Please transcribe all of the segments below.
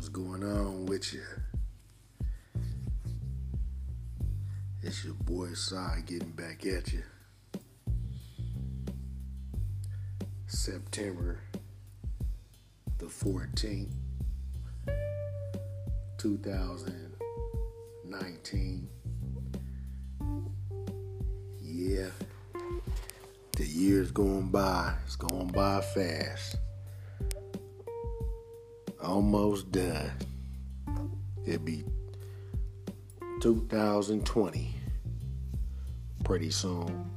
What's going on with you? It's your boy Sai getting back at you. September the 14th, 2019. Yeah, the year's going by. It's going by fast. Almost done. It'll be 2020 pretty soon.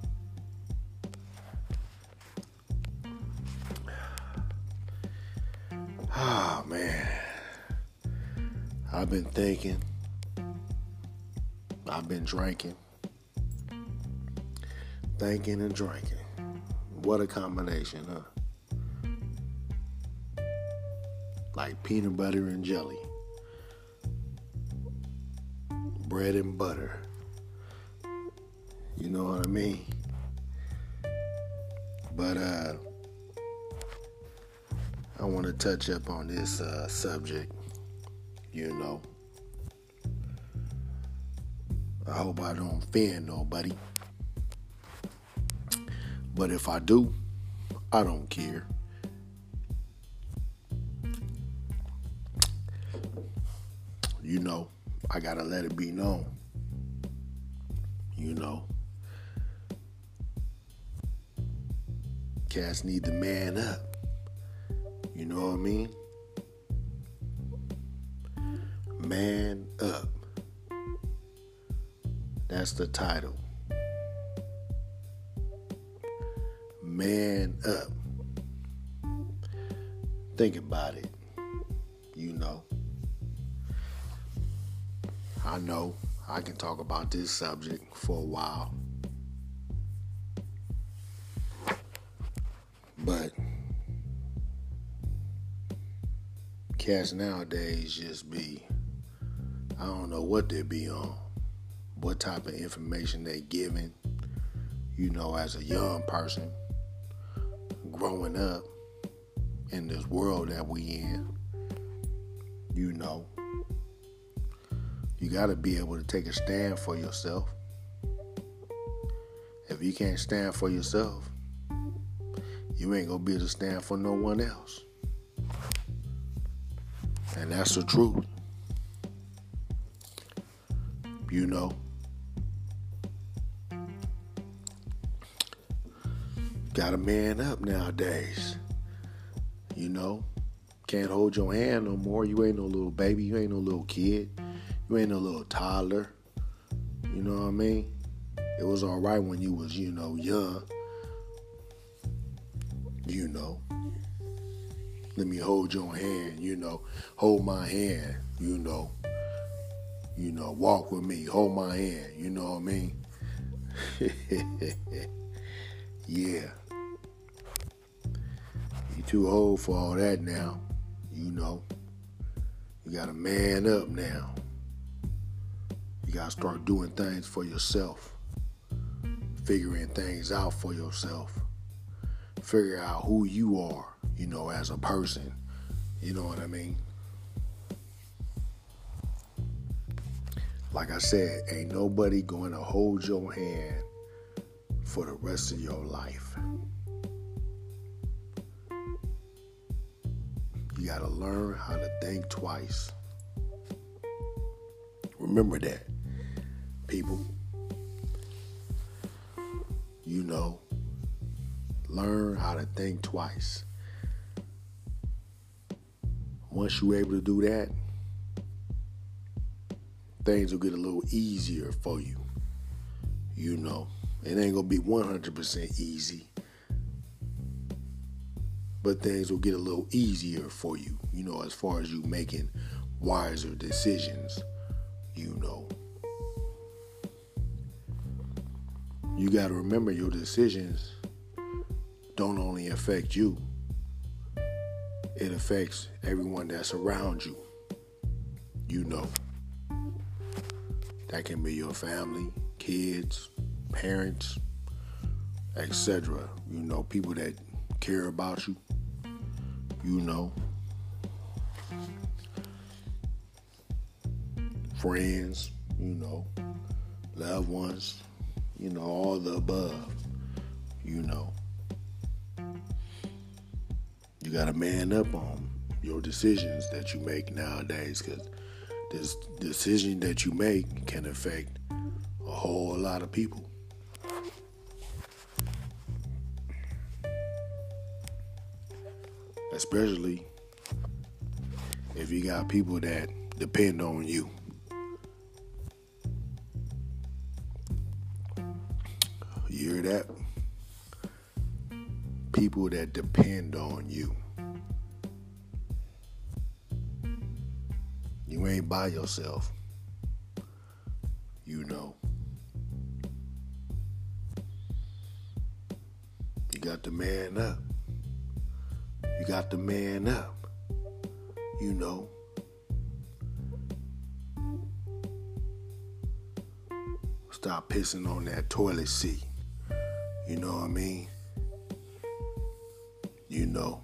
Oh man. I've been thinking. I've been drinking. Thinking and drinking. What a combination, huh? Like peanut butter and jelly. Bread and butter. You know what I mean? But uh I want to touch up on this uh, subject, you know. I hope I don't offend nobody. But if I do, I don't care. You know, I gotta let it be known. You know. Cats need to man up. You know what I mean? Man up. That's the title. Man up. Think about it. I know I can talk about this subject for a while. But cats nowadays just be, I don't know what they be on, what type of information they giving, you know, as a young person growing up in this world that we in, you know, you got to be able to take a stand for yourself. If you can't stand for yourself, you ain't gonna be able to stand for no one else. And that's the truth. You know. Got a man up nowadays. You know. Can't hold your hand no more. You ain't no little baby. You ain't no little kid. You ain't a little toddler. You know what I mean? It was all right when you was, you know, young. You know. Let me hold your hand, you know. Hold my hand, you know. You know, walk with me, hold my hand, you know what I mean? yeah. You too old for all that now, you know. You gotta man up now. You gotta start doing things for yourself, figuring things out for yourself, figure out who you are, you know, as a person. You know what I mean? Like I said, ain't nobody going to hold your hand for the rest of your life. You got to learn how to think twice. Remember that, people. You know, learn how to think twice. Once you're able to do that, things will get a little easier for you. You know, it ain't gonna be 100% easy, but things will get a little easier for you, you know, as far as you making wiser decisions, You got to remember your decisions don't only affect you, it affects everyone that's around you. You know. That can be your family, kids, parents, etc. You know, people that care about you. You know. friends, you know, loved ones, you know, all the above, you know. You got to man up on your decisions that you make nowadays because this decision that you make can affect a whole lot of people. Especially if you got people that depend on you. You hear that? People that depend on you. You ain't by yourself. You know. You got the man up. You got the man up. You know. Stop pissing on that toilet seat. You know what I mean? You know.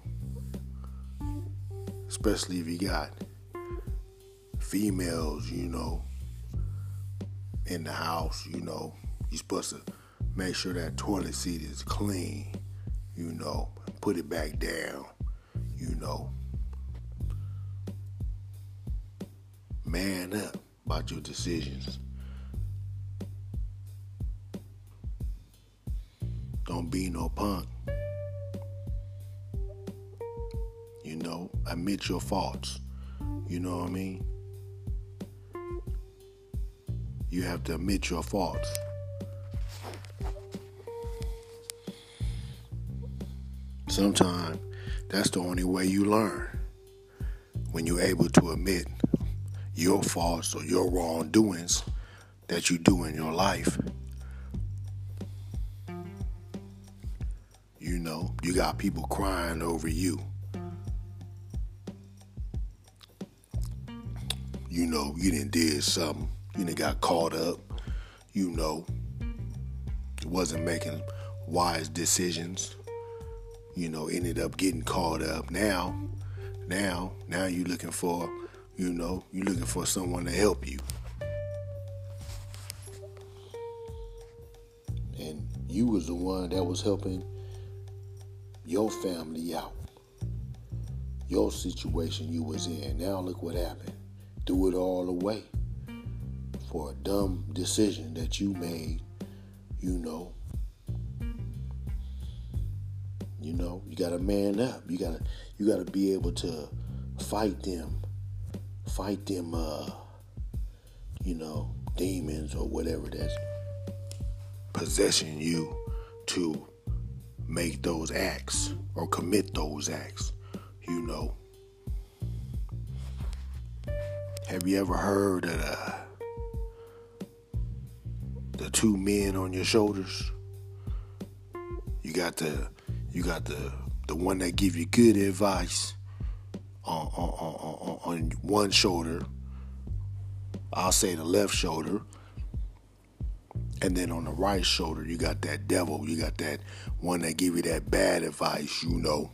Especially if you got females, you know, in the house, you know, you're supposed to make sure that toilet seat is clean, you know, put it back down, you know. Man up about your decisions. Be no punk. You know, admit your faults. You know what I mean? You have to admit your faults. Sometimes that's the only way you learn. When you're able to admit your faults or your wrongdoings that you do in your life. Got people crying over you. You know, you didn't did something you know, got caught up, you know, wasn't making wise decisions, you know, ended up getting caught up. Now, now, now you looking for, you know, you looking for someone to help you. And you was the one that was helping your family out. Your situation you was in. Now look what happened. Threw it all away for a dumb decision that you made, you know. You know, you gotta man up. You gotta you gotta be able to fight them, fight them uh, you know, demons or whatever that's possessing you to make those acts or commit those acts, you know. Have you ever heard of the the two men on your shoulders. You got the you got the the one that give you good advice on on, on, on one shoulder. I'll say the left shoulder. And then on the right shoulder, you got that devil. You got that one that give you that bad advice, you know.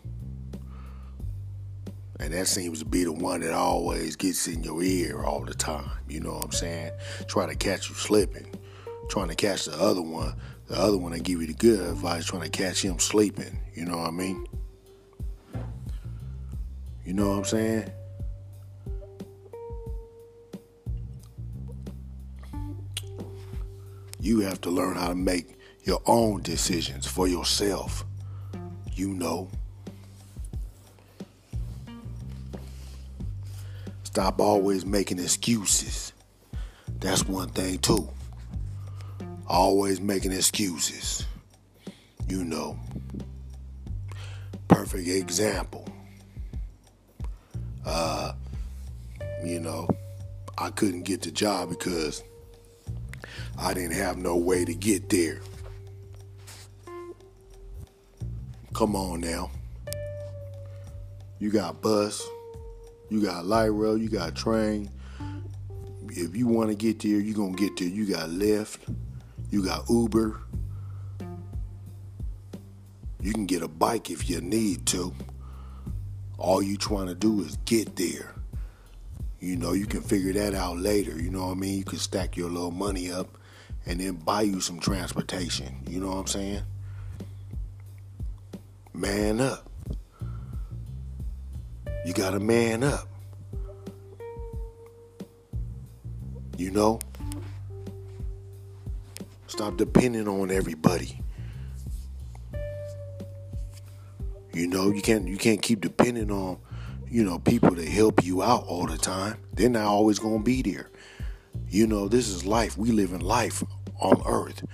And that seems to be the one that always gets in your ear all the time. You know what I'm saying? Trying to catch you slipping trying to catch the other one. The other one that give you the good advice, trying to catch him sleeping. You know what I mean? You know what I'm saying? You have to learn how to make your own decisions for yourself. You know. Stop always making excuses. That's one thing, too always making excuses. You know, perfect example. Uh, you know, I couldn't get the job because I didn't have no way to get there. Come on now. You got bus, you got light rail, you got train. If you want to get there, you're going to get there. You got Lyft. You got Uber. You can get a bike if you need to. All you trying to do is get there. You know, you can figure that out later. You know what I mean? You can stack your little money up and then buy you some transportation. You know what I'm saying? Man up. You got to man up. You know? Stop depending on everybody. You know, you can't you can't keep depending on, you know, people to help you out all the time. They're not always gonna be there. You know, this is life. We live in life on earth.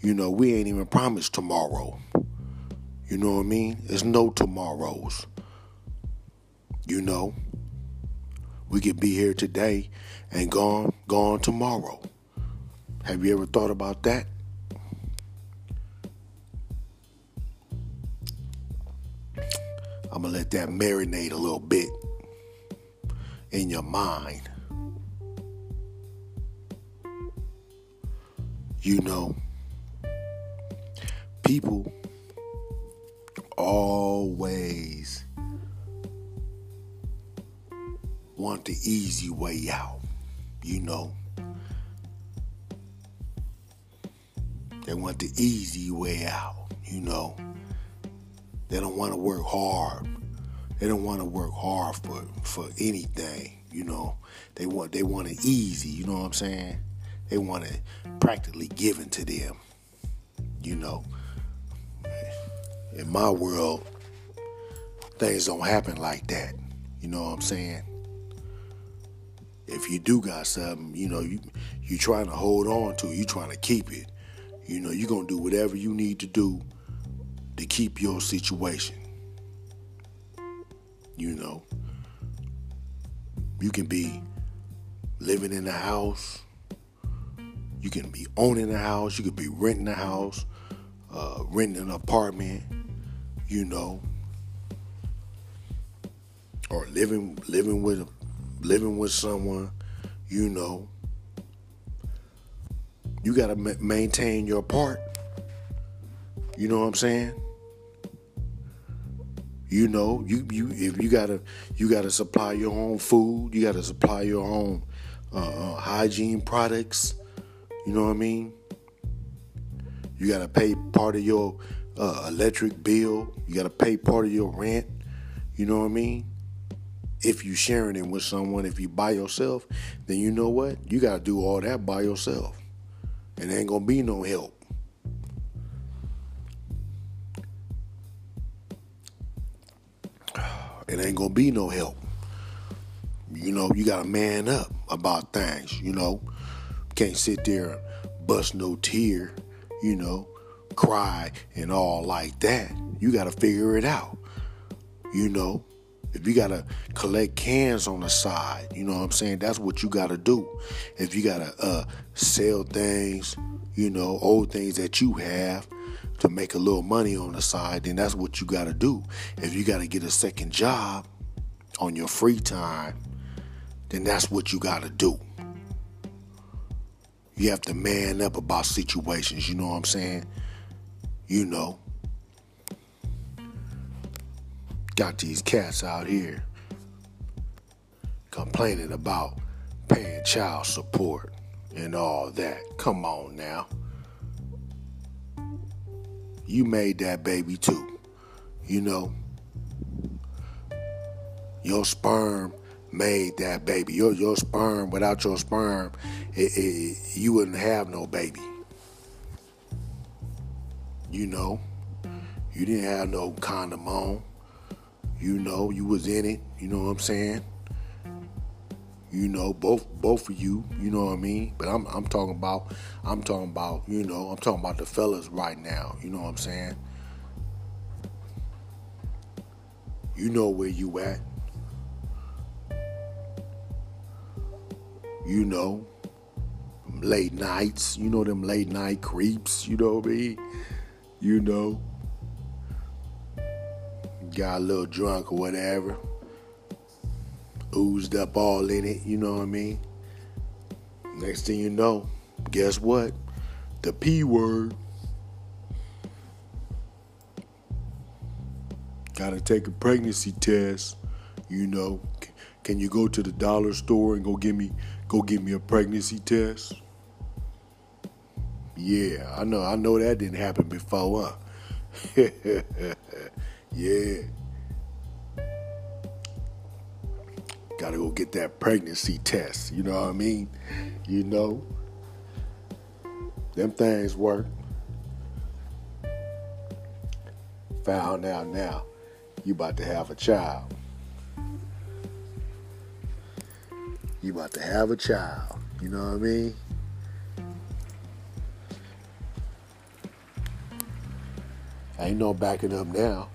You know, we ain't even promised tomorrow. You know what I mean? There's no tomorrows. You know, we could be here today and gone gone tomorrow. Have you ever thought about that? I'm gonna let that marinate a little bit in your mind. You know, people always want the easy way out, you know. They want the easy way out, you know. They don't want to work hard. They don't want to work hard for for anything. You know, they want they want it easy. You know what I'm saying? They want it practically given to them. You know, in my world, things don't happen like that. You know what I'm saying? If you do got something, you know, you you trying to hold on to, you trying to keep it. You know, you're gonna do whatever you need to do to keep your situation. You know, you can be living in a house, you can be owning a house, you could be renting a house, uh, renting an apartment, you know, or living living with living with someone, you know. You got to ma- maintain your part. You know what I'm saying? You know, you you if you gotta you gotta supply your own food, you gotta supply your own uh, uh, hygiene products. You know what I mean? You gotta pay part of your uh, electric bill. You gotta pay part of your rent. You know what I mean? If you sharing it with someone, if you by yourself, then you know what? You gotta do all that by yourself, and ain't gonna be no help. it ain't gonna be no help. You know, you gotta man up about things, you know. Can't sit there and bust no tear, you know, cry and all like that. You gotta figure it out. You know, if you gotta collect cans on the side, you know what I'm saying? That's what you gotta do. If you gotta uh, sell things, you know, old things that you have, to make a little money on the side, then that's what you got to do. If you got to get a second job on your free time, then that's what you got to do. You have to man up about situations, you know what I'm saying? You know. Got these cats out here complaining about paying child support and all that. Come on now you made that baby too. You know, your sperm made that baby. Your your sperm, without your sperm, it, it, you wouldn't have no baby. You know, you didn't have no condom on. You know, you was in it. You know what I'm saying? You know, both both of you, you know what I mean? But I'm I'm talking about I'm talking about, you know, I'm talking about the fellas right now, you know what I'm saying? You know where you at. You know, late nights, you know them late night creeps, you know mean? You know, got a little drunk or whatever oozed up all in it, you know what I mean? Next thing you know, guess what? The P word. Gotta take a pregnancy test, you know. Can you go to the dollar store and go give me go give me a pregnancy test? Yeah, I know. I know that didn't happen before, huh? yeah. Gotta go get that pregnancy test. You know what I mean? You know, them things work. Found out now, you about to have a child. You about to have a child. You know what I mean? Ain't no backing up now.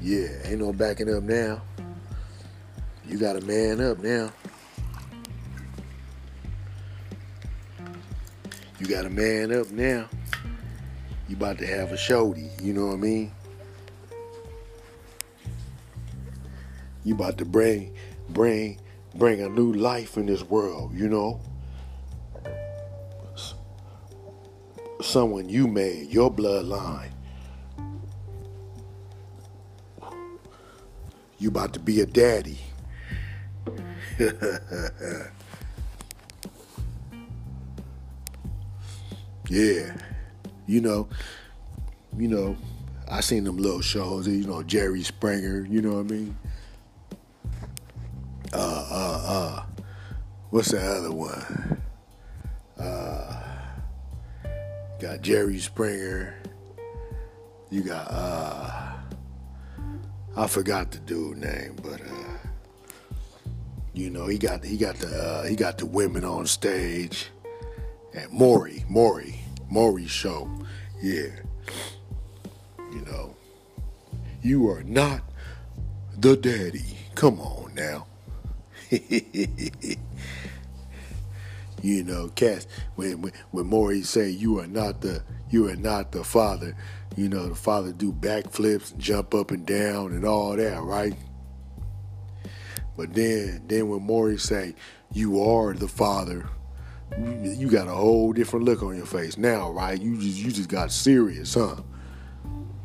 Yeah, ain't no backing up now. You got a man up now. You got a man up now. You about to have a shorty, you know what I mean? You about to bring bring bring a new life in this world, you know? Someone you made, your bloodline. You about to be a daddy. yeah. You know, you know, I seen them little shows, you know, Jerry Springer, you know what I mean? Uh, uh. What's the other one? Uh, got Jerry Springer. You got, uh, I forgot the dude name, but, uh, you know, he got, he got the, uh, he got the women on stage. And Maury, Maury, Maury's show. Yeah. You know, you are not the daddy. Come on now. you know, cats. When when, when Maury say you are not the you are not the father, you know the father do backflips jump up and down and all that, right? But then then when Maury say you are the father, you got a whole different look on your face now, right? You just you just got serious, huh?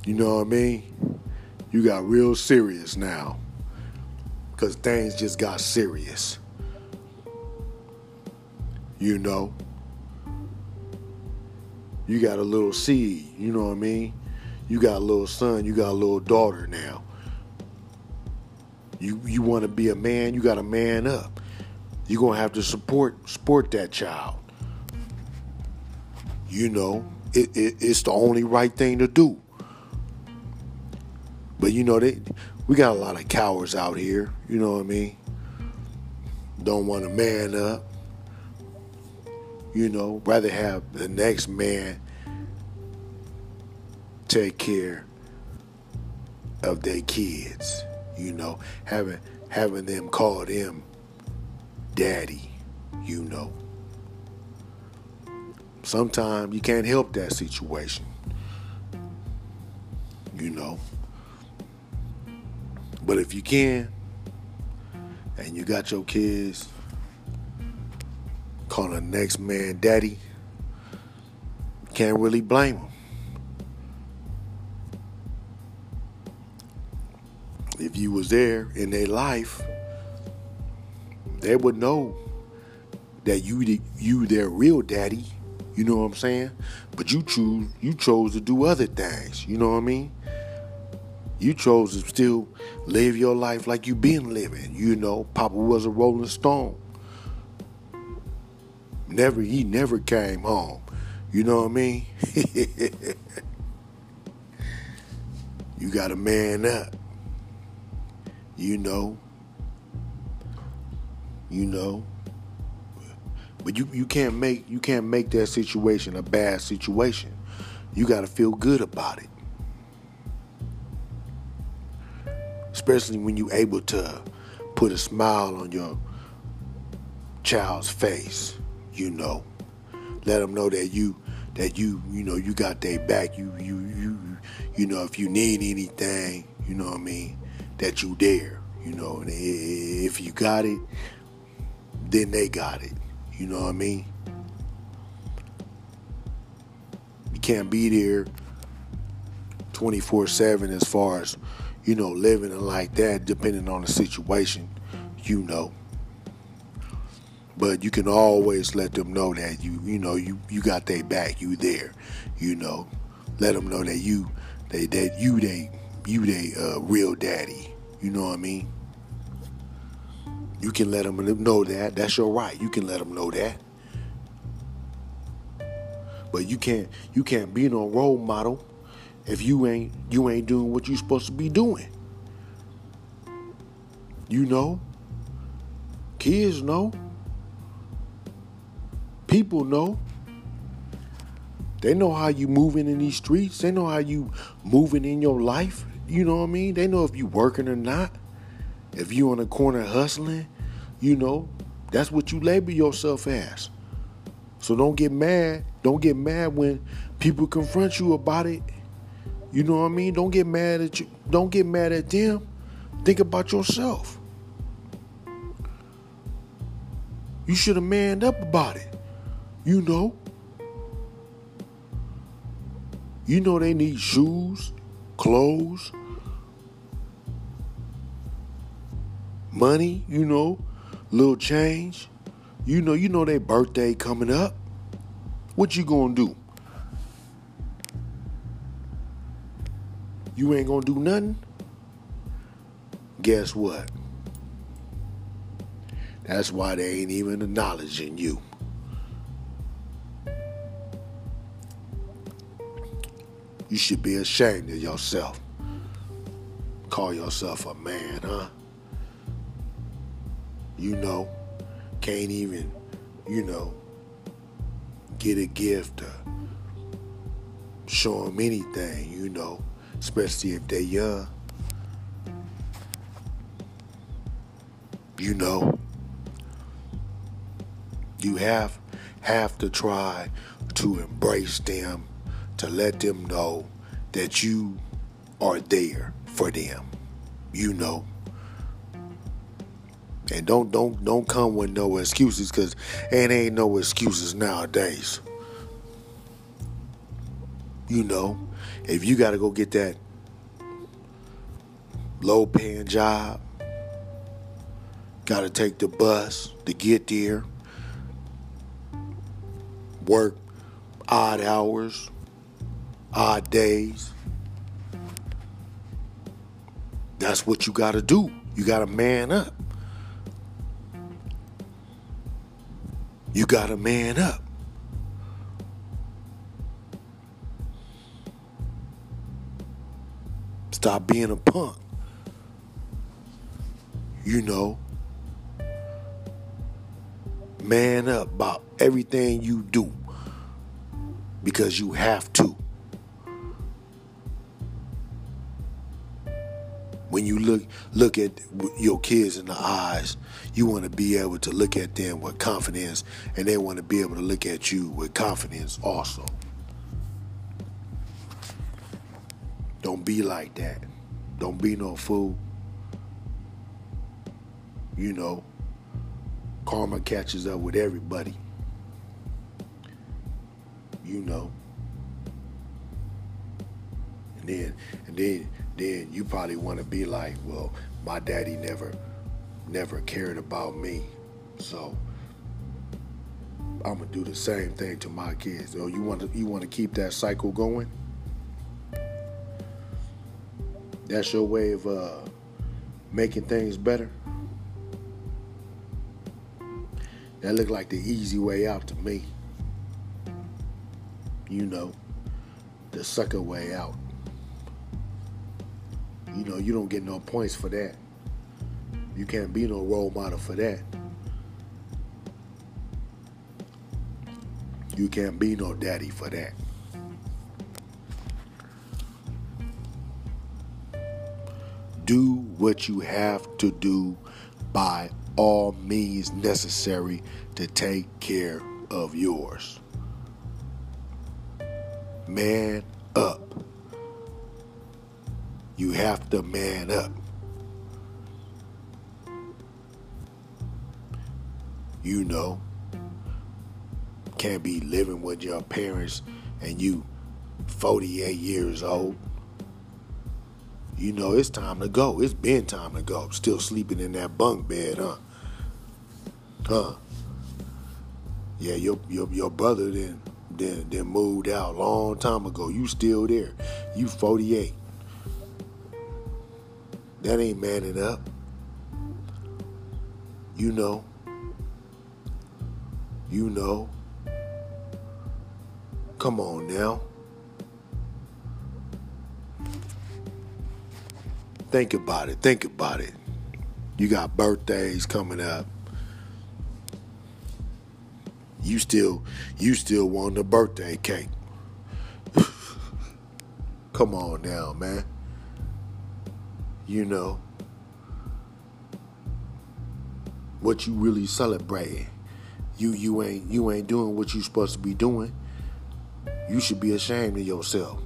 You know what I mean? You got real serious now because things just got serious. You know, you got a little seed, you know what I mean? You got a little son, you got a little daughter now. You you want to be a man, you got to man up. You're going to have to support support that child. You know, it, it, it's the only right thing to do. But you know, they we got a lot of cowards out here, you know what I mean? Don't want to man up. You know, rather have the next man take care of their kids, you know, having having them call them daddy, you know. Sometimes you can't help that situation. You know. But if you can, and you got your kids calling the next man daddy, can't really blame them. If you was there in their life, they would know that you you their real daddy. You know what I'm saying? But you choose you chose to do other things. You know what I mean? You chose to still live your life like you've been living. You know, Papa was a Rolling Stone. Never, he never came home. You know what I mean? you got to man up. You know. You know. But you, you can't make you can't make that situation a bad situation. You got to feel good about it. Especially when you're able to put a smile on your child's face. You know, let them know that you that you you know you got their back. You you you you know if you need anything, you know what I mean, that you there. You know, and if you got it, then they got it. You know what I mean? You can't be there 24 7 as far as you know, living like that, depending on the situation, you know. But you can always let them know that you, you know, you, you got their back, you there, you know. Let them know that you, they, that you, they, you, they, uh, real daddy. You know what I mean? You can let them know that. That's your right. You can let them know that. But you can't you can't be no role model if you ain't you ain't doing what you supposed to be doing. You know? Kids know. People know. They know how you moving in these streets. They know how you moving in your life. You know what I mean? They know if you working or not. If you on the corner hustling, you know, that's what you label yourself as. So don't get mad. Don't get mad when people confront you about it. You know what I mean? Don't get mad at you. Don't get mad at them. Think about yourself. You should have manned up about it. You know. You know they need shoes, clothes, money, you know, little change. You know, you know their birthday coming up. What you gonna do? You ain't gonna do nothing? Guess what? That's why they ain't even acknowledging you. You should be ashamed of yourself. Call yourself a man, huh? you know, can't even, you know, get a gift or show them anything, you know, especially if they're young. You know, you have have to try to embrace them, to let them know that you are there for them. You know. And don't don't don't come with no excuses because it ain't no excuses nowadays. You know, if you got to go get that low paying job, got to take the bus to get there, work odd hours, odd days. That's what you got to do. You got to man up. You got to man up. Stop being a punk. You know, man up about everything you do because you have to. when you look look at your kids in the eyes, you want to be able to look at them with confidence, and they want to be able to look at you with confidence also. Don't be like that. Don't be no fool. You know, karma catches up with everybody. You know. And then and then then you probably want to be like, well, my daddy never never cared about me. So I'm gonna do the same thing to my kids. Oh, you want to you want to keep that cycle going? That's your way of uh, making things better. That looked like the easy way out to me. You know, the sucker way out. You know, you don't get no points for that. You can't be no role model for that. You can't be no daddy for that. Do what you have to do by all means necessary to take care of yours. Man up. You have to man up. You know, can't be living with your parents and you 48 years old. You know, it's time to go. It's been time to go. Still sleeping in that bunk bed, huh? Huh? Yeah, your your your brother then then then moved out long time ago. You still there. You 48. That ain't manning up. You know. You know. Come on now. Think about it. Think about it. You got birthdays coming up. You still you still want a birthday cake. Come on now, man. You know what you really celebrating. You you ain't you ain't doing what you supposed to be doing. You should be ashamed of yourself.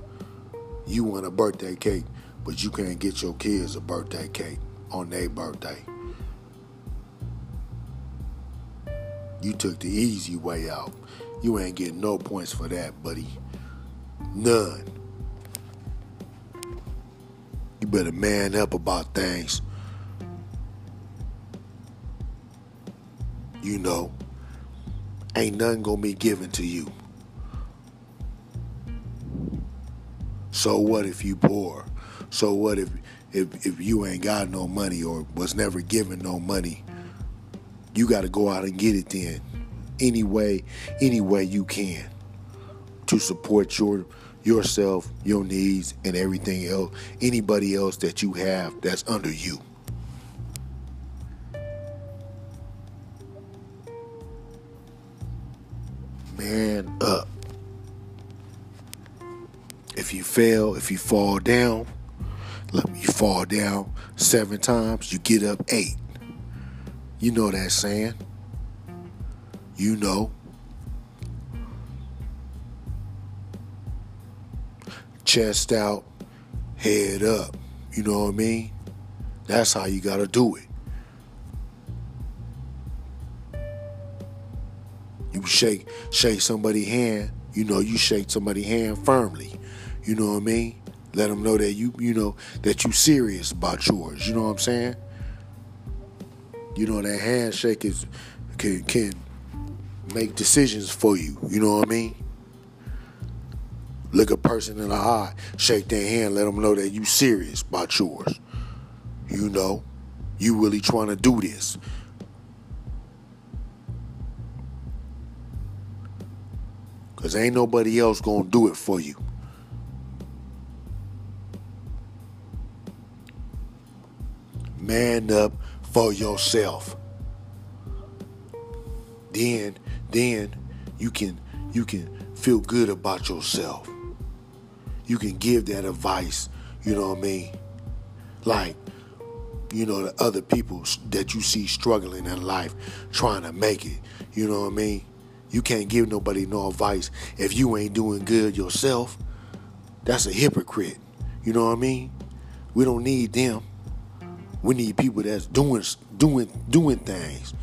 You want a birthday cake but you can't get your kids a birthday cake on their birthday. You took the easy way out. You ain't getting no points for that, buddy. None. You better man up about things. You know, ain't nothing gonna be given to you. So what if you poor? So what if if if you ain't got no money or was never given no money? You got to go out and get it then, any way, any way you can, to support your yourself, your needs, and everything else. Anybody else that you have that's under you. Man up. If you fail, if you fall down Look, you fall down seven times, you get up eight. You know that saying. You know. Chest out, head up. You know what I mean? That's how you got to do it. You shake shake somebody's hand, you know, you shake somebody's hand firmly. You know what I mean? Let them know that you, you know, that you serious about yours. You know what I'm saying? You know that handshake is can can make decisions for you. You know what I mean? Look a person in the eye, shake their hand, let them know that you serious about yours. You know, you really trying to do this. Cause ain't nobody else gonna do it for you. Man up for yourself. Then, then you can you can feel good about yourself. You can give that advice, you know what I mean? Like, you know, the other people that you see struggling in life, trying to make it, you know what I mean? You can't give nobody no advice if you ain't doing good yourself. That's a hypocrite. You know what I mean? We don't need them. We need people that's doing doing doing things.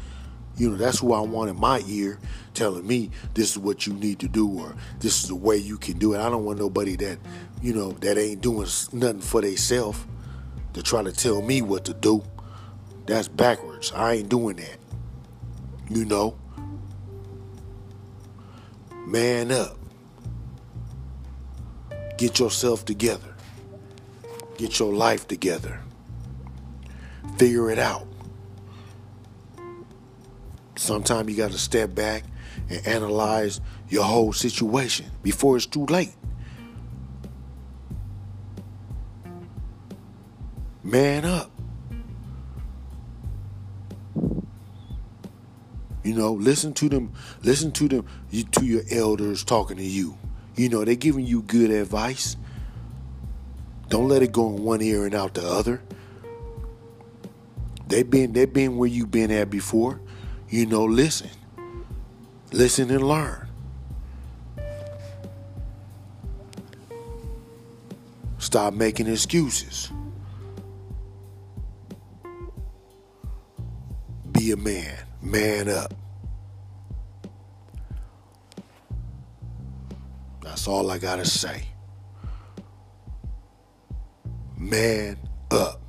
You know, that's who I want in my ear telling me this is what you need to do or this is the way you can do it. I don't want nobody that, you know, that ain't doing nothing for themselves to try to tell me what to do. That's backwards. I ain't doing that. You know? Man up. Get yourself together. Get your life together figure it out. Sometimes you got to step back and analyze your whole situation before it's too late. Man up. You know, listen to them, listen to them, to your elders talking to you. You know, they're giving you good advice. Don't let it go in one ear and out the other. They've been they've been where you've been at before. You know, listen. Listen and learn. Stop making excuses. Be a man. Man up. That's all I got to say. Man up.